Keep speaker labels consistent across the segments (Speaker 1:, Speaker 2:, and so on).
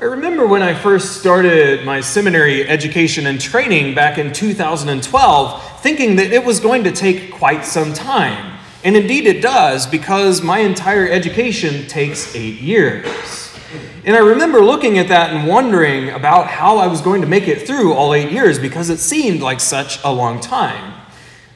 Speaker 1: I remember when I first started my seminary education and training back in 2012, thinking that it was going to take quite some time. And indeed it does, because my entire education takes eight years. And I remember looking at that and wondering about how I was going to make it through all eight years because it seemed like such a long time.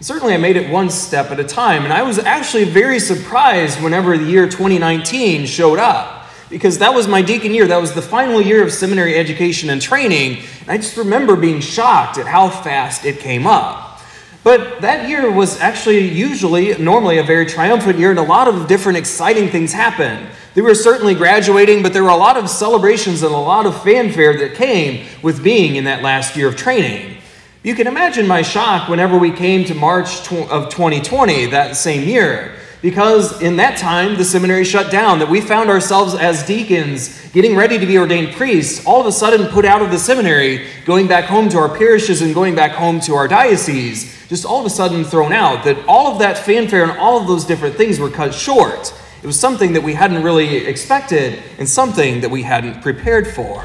Speaker 1: Certainly, I made it one step at a time, and I was actually very surprised whenever the year 2019 showed up because that was my deacon year. That was the final year of seminary education and training. And I just remember being shocked at how fast it came up. But that year was actually usually, normally, a very triumphant year, and a lot of different exciting things happened. They were certainly graduating, but there were a lot of celebrations and a lot of fanfare that came with being in that last year of training. You can imagine my shock whenever we came to March of 2020, that same year because in that time the seminary shut down, that we found ourselves as deacons getting ready to be ordained priests, all of a sudden put out of the seminary, going back home to our parishes and going back home to our diocese, just all of a sudden thrown out. That all of that fanfare and all of those different things were cut short. It was something that we hadn't really expected and something that we hadn't prepared for.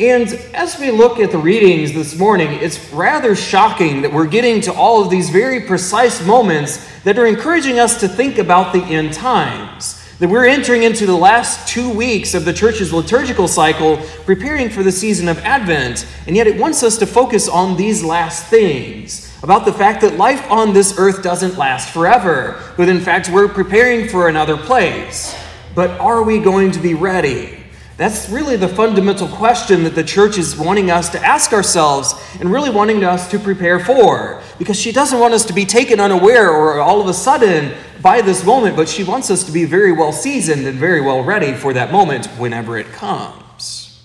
Speaker 1: And as we look at the readings this morning, it's rather shocking that we're getting to all of these very precise moments that are encouraging us to think about the end times. That we're entering into the last two weeks of the church's liturgical cycle, preparing for the season of Advent, and yet it wants us to focus on these last things about the fact that life on this earth doesn't last forever, but in fact, we're preparing for another place. But are we going to be ready? That's really the fundamental question that the church is wanting us to ask ourselves and really wanting us to prepare for. Because she doesn't want us to be taken unaware or all of a sudden by this moment, but she wants us to be very well seasoned and very well ready for that moment whenever it comes.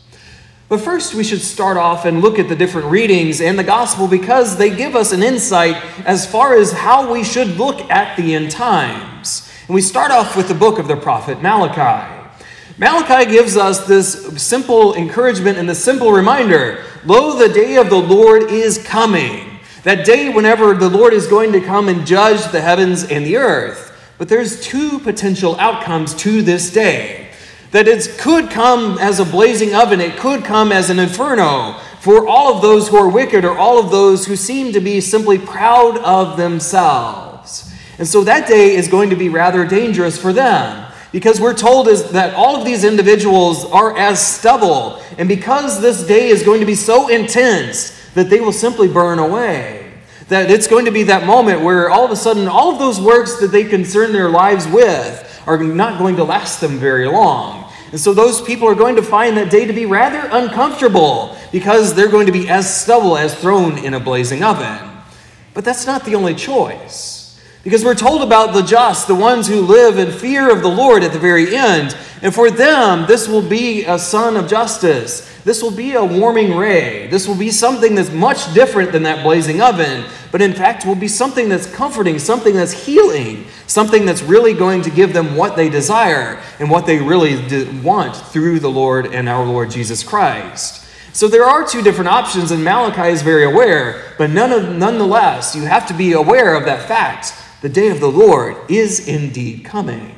Speaker 1: But first, we should start off and look at the different readings and the gospel because they give us an insight as far as how we should look at the end times. And we start off with the book of the prophet Malachi. Malachi gives us this simple encouragement and this simple reminder Lo, the day of the Lord is coming. That day whenever the Lord is going to come and judge the heavens and the earth. But there's two potential outcomes to this day. That it could come as a blazing oven, it could come as an inferno for all of those who are wicked or all of those who seem to be simply proud of themselves. And so that day is going to be rather dangerous for them. Because we're told is that all of these individuals are as stubble, and because this day is going to be so intense that they will simply burn away. That it's going to be that moment where all of a sudden all of those works that they concern their lives with are not going to last them very long. And so those people are going to find that day to be rather uncomfortable because they're going to be as stubble as thrown in a blazing oven. But that's not the only choice. Because we're told about the just, the ones who live in fear of the Lord at the very end. And for them, this will be a sun of justice. This will be a warming ray. This will be something that's much different than that blazing oven, but in fact it will be something that's comforting, something that's healing, something that's really going to give them what they desire and what they really want through the Lord and our Lord Jesus Christ. So there are two different options, and Malachi is very aware, but none of, nonetheless, you have to be aware of that fact the day of the Lord is indeed coming.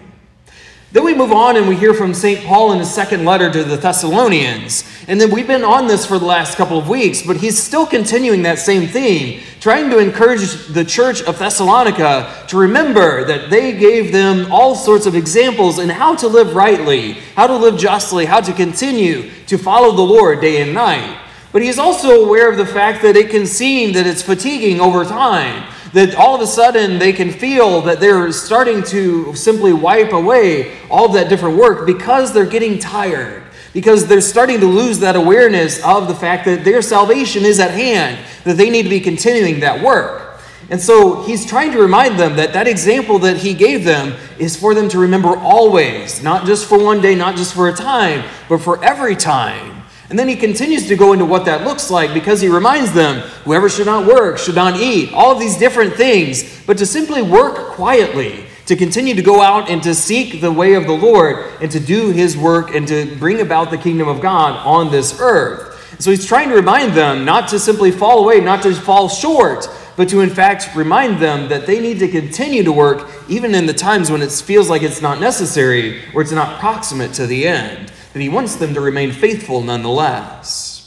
Speaker 1: Then we move on and we hear from St. Paul in his second letter to the Thessalonians. And then we've been on this for the last couple of weeks, but he's still continuing that same theme, trying to encourage the church of Thessalonica to remember that they gave them all sorts of examples in how to live rightly, how to live justly, how to continue to follow the Lord day and night. But he's also aware of the fact that it can seem that it's fatiguing over time that all of a sudden they can feel that they're starting to simply wipe away all of that different work because they're getting tired. Because they're starting to lose that awareness of the fact that their salvation is at hand, that they need to be continuing that work. And so he's trying to remind them that that example that he gave them is for them to remember always, not just for one day, not just for a time, but for every time. And then he continues to go into what that looks like because he reminds them whoever should not work, should not eat, all of these different things, but to simply work quietly, to continue to go out and to seek the way of the Lord and to do his work and to bring about the kingdom of God on this earth. So he's trying to remind them not to simply fall away, not to fall short, but to in fact remind them that they need to continue to work even in the times when it feels like it's not necessary or it's not proximate to the end. That he wants them to remain faithful nonetheless.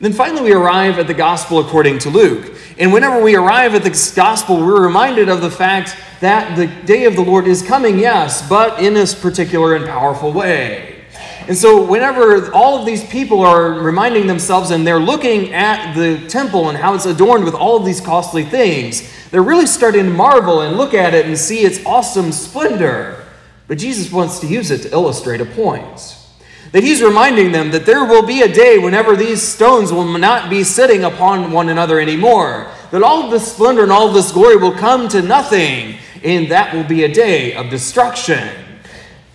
Speaker 1: Then finally, we arrive at the gospel according to Luke. And whenever we arrive at the gospel, we're reminded of the fact that the day of the Lord is coming, yes, but in this particular and powerful way. And so, whenever all of these people are reminding themselves and they're looking at the temple and how it's adorned with all of these costly things, they're really starting to marvel and look at it and see its awesome splendor. But Jesus wants to use it to illustrate a point. That he's reminding them that there will be a day whenever these stones will not be sitting upon one another anymore. That all this splendor and all this glory will come to nothing, and that will be a day of destruction.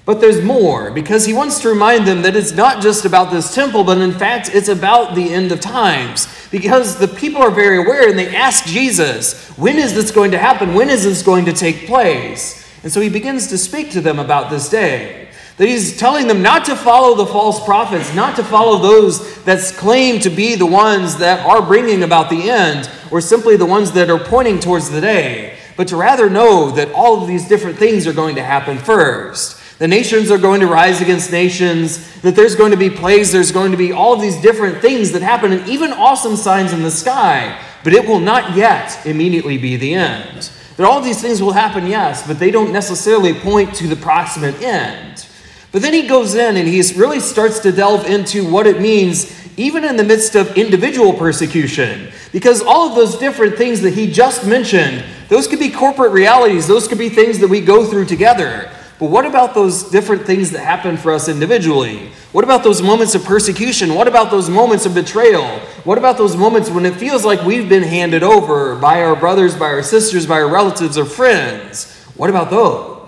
Speaker 1: But there's more, because he wants to remind them that it's not just about this temple, but in fact, it's about the end of times. Because the people are very aware and they ask Jesus, when is this going to happen? When is this going to take place? And so he begins to speak to them about this day. That he's telling them not to follow the false prophets, not to follow those that claim to be the ones that are bringing about the end, or simply the ones that are pointing towards the day, but to rather know that all of these different things are going to happen first. The nations are going to rise against nations, that there's going to be plagues, there's going to be all of these different things that happen, and even awesome signs in the sky. But it will not yet immediately be the end. That all these things will happen, yes, but they don't necessarily point to the proximate end. But then he goes in and he really starts to delve into what it means, even in the midst of individual persecution. Because all of those different things that he just mentioned, those could be corporate realities, those could be things that we go through together. But what about those different things that happen for us individually? What about those moments of persecution? What about those moments of betrayal? What about those moments when it feels like we've been handed over by our brothers, by our sisters, by our relatives or friends? What about those?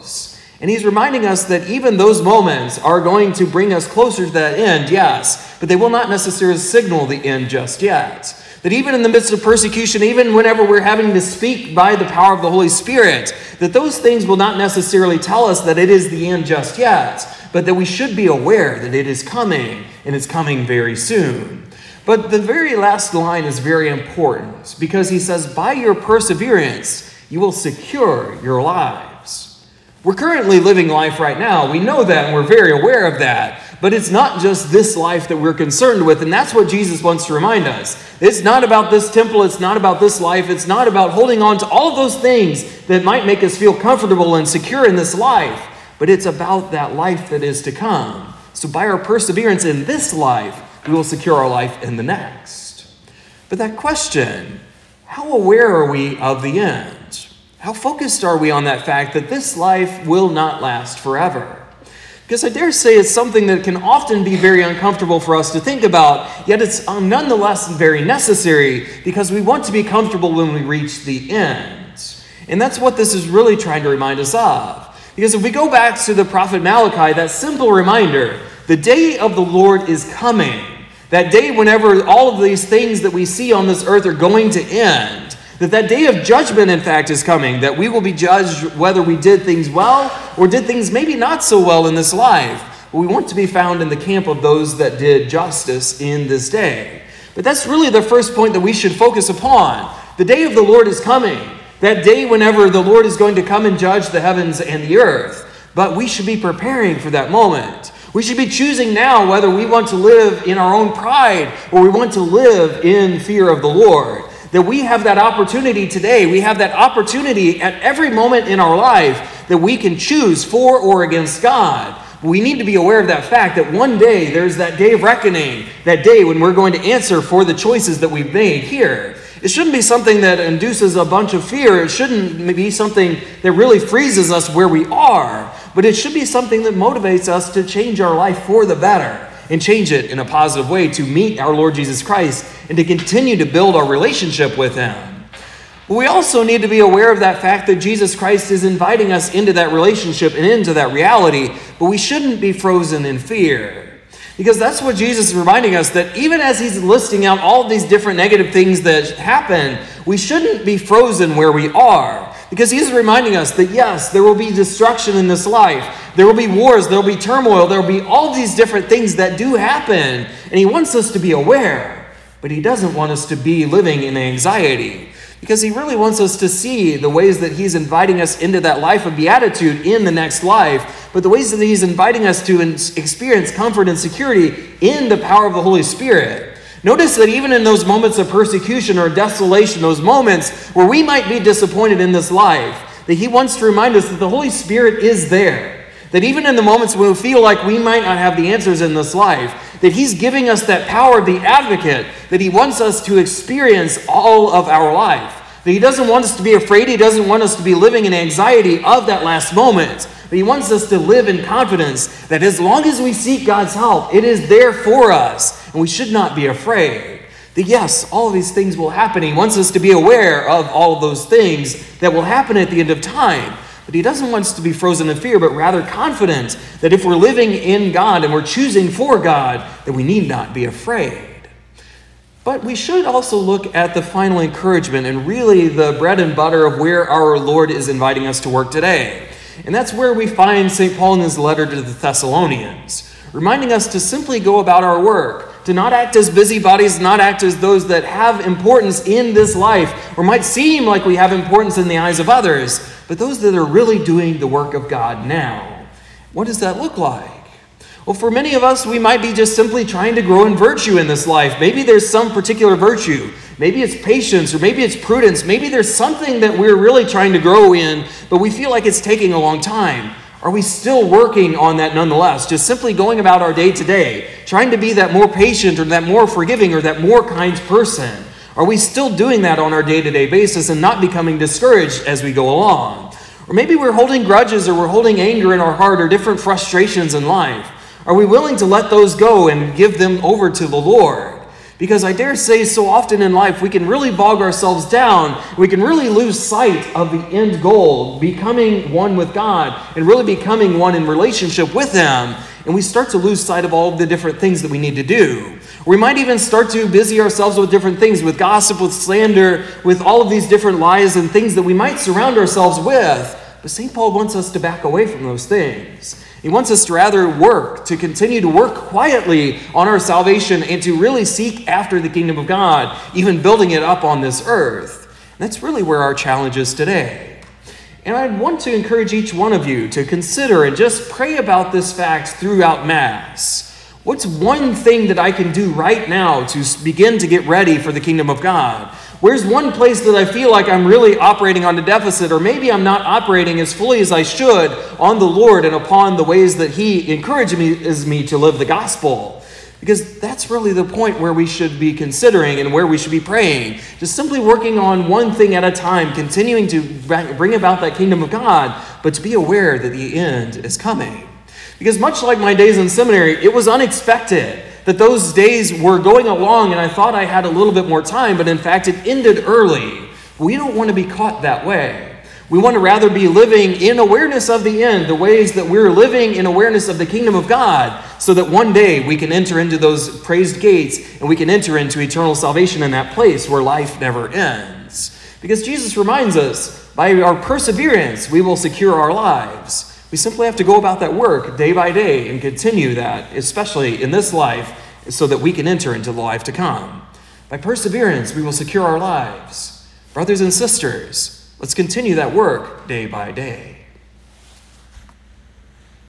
Speaker 1: And he's reminding us that even those moments are going to bring us closer to that end, yes, but they will not necessarily signal the end just yet. That even in the midst of persecution, even whenever we're having to speak by the power of the Holy Spirit, that those things will not necessarily tell us that it is the end just yet, but that we should be aware that it is coming and it's coming very soon. But the very last line is very important because he says, By your perseverance, you will secure your lives. We're currently living life right now. We know that and we're very aware of that. But it's not just this life that we're concerned with, and that's what Jesus wants to remind us. It's not about this temple, it's not about this life, it's not about holding on to all of those things that might make us feel comfortable and secure in this life, but it's about that life that is to come. So, by our perseverance in this life, we will secure our life in the next. But that question, how aware are we of the end? How focused are we on that fact that this life will not last forever? Because I dare say it's something that can often be very uncomfortable for us to think about, yet it's uh, nonetheless very necessary because we want to be comfortable when we reach the end. And that's what this is really trying to remind us of. Because if we go back to the prophet Malachi, that simple reminder the day of the Lord is coming. That day, whenever all of these things that we see on this earth are going to end, that that day of judgment, in fact, is coming, that we will be judged whether we did things well or did things maybe not so well in this life. We want to be found in the camp of those that did justice in this day. But that's really the first point that we should focus upon. The day of the Lord is coming. That day whenever the Lord is going to come and judge the heavens and the earth. But we should be preparing for that moment. We should be choosing now whether we want to live in our own pride or we want to live in fear of the Lord that we have that opportunity today. We have that opportunity at every moment in our life that we can choose for or against God. We need to be aware of that fact that one day there's that day of reckoning, that day when we're going to answer for the choices that we've made here. It shouldn't be something that induces a bunch of fear. It shouldn't be something that really freezes us where we are, but it should be something that motivates us to change our life for the better and change it in a positive way to meet our Lord Jesus Christ and to continue to build our relationship with Him. But we also need to be aware of that fact that Jesus Christ is inviting us into that relationship and into that reality, but we shouldn't be frozen in fear. Because that's what Jesus is reminding us that even as he's listing out all these different negative things that happen, we shouldn't be frozen where we are. Because he's reminding us that yes, there will be destruction in this life. There will be wars, there will be turmoil, there will be all these different things that do happen. And he wants us to be aware, but he doesn't want us to be living in anxiety because he really wants us to see the ways that he's inviting us into that life of beatitude in the next life, but the ways that He's inviting us to experience comfort and security in the power of the Holy Spirit. Notice that even in those moments of persecution or desolation, those moments where we might be disappointed in this life, that He wants to remind us that the Holy Spirit is there. That even in the moments when we feel like we might not have the answers in this life, that He's giving us that power of the advocate that He wants us to experience all of our life. That He doesn't want us to be afraid, He doesn't want us to be living in anxiety of that last moment. But He wants us to live in confidence that as long as we seek God's help, it is there for us, and we should not be afraid. That yes, all of these things will happen. He wants us to be aware of all of those things that will happen at the end of time. But he doesn't want us to be frozen in fear, but rather confident that if we're living in God and we're choosing for God, that we need not be afraid. But we should also look at the final encouragement and really the bread and butter of where our Lord is inviting us to work today. And that's where we find St. Paul in his letter to the Thessalonians, reminding us to simply go about our work, to not act as busybodies, not act as those that have importance in this life, or might seem like we have importance in the eyes of others, but those that are really doing the work of God now. What does that look like? Well, for many of us, we might be just simply trying to grow in virtue in this life. Maybe there's some particular virtue. Maybe it's patience, or maybe it's prudence. Maybe there's something that we're really trying to grow in, but we feel like it's taking a long time. Are we still working on that nonetheless? Just simply going about our day to day, trying to be that more patient, or that more forgiving, or that more kind person? Are we still doing that on our day to day basis and not becoming discouraged as we go along? Or maybe we're holding grudges or we're holding anger in our heart or different frustrations in life. Are we willing to let those go and give them over to the Lord? Because I dare say, so often in life, we can really bog ourselves down. We can really lose sight of the end goal, becoming one with God, and really becoming one in relationship with Him. And we start to lose sight of all the different things that we need to do. We might even start to busy ourselves with different things, with gossip, with slander, with all of these different lies and things that we might surround ourselves with. But St. Paul wants us to back away from those things. He wants us to rather work, to continue to work quietly on our salvation and to really seek after the kingdom of God, even building it up on this earth. And that's really where our challenge is today. And I want to encourage each one of you to consider and just pray about this fact throughout Mass. What's one thing that I can do right now to begin to get ready for the kingdom of God? Where's one place that I feel like I'm really operating on a deficit, or maybe I'm not operating as fully as I should on the Lord and upon the ways that He encourages me, me to live the gospel? Because that's really the point where we should be considering and where we should be praying. Just simply working on one thing at a time, continuing to bring about that kingdom of God, but to be aware that the end is coming. Because much like my days in seminary, it was unexpected that those days were going along and I thought I had a little bit more time, but in fact it ended early. We don't want to be caught that way. We want to rather be living in awareness of the end, the ways that we're living in awareness of the kingdom of God, so that one day we can enter into those praised gates and we can enter into eternal salvation in that place where life never ends. Because Jesus reminds us by our perseverance, we will secure our lives. We simply have to go about that work day by day and continue that, especially in this life, so that we can enter into the life to come. By perseverance, we will secure our lives. Brothers and sisters, let's continue that work day by day.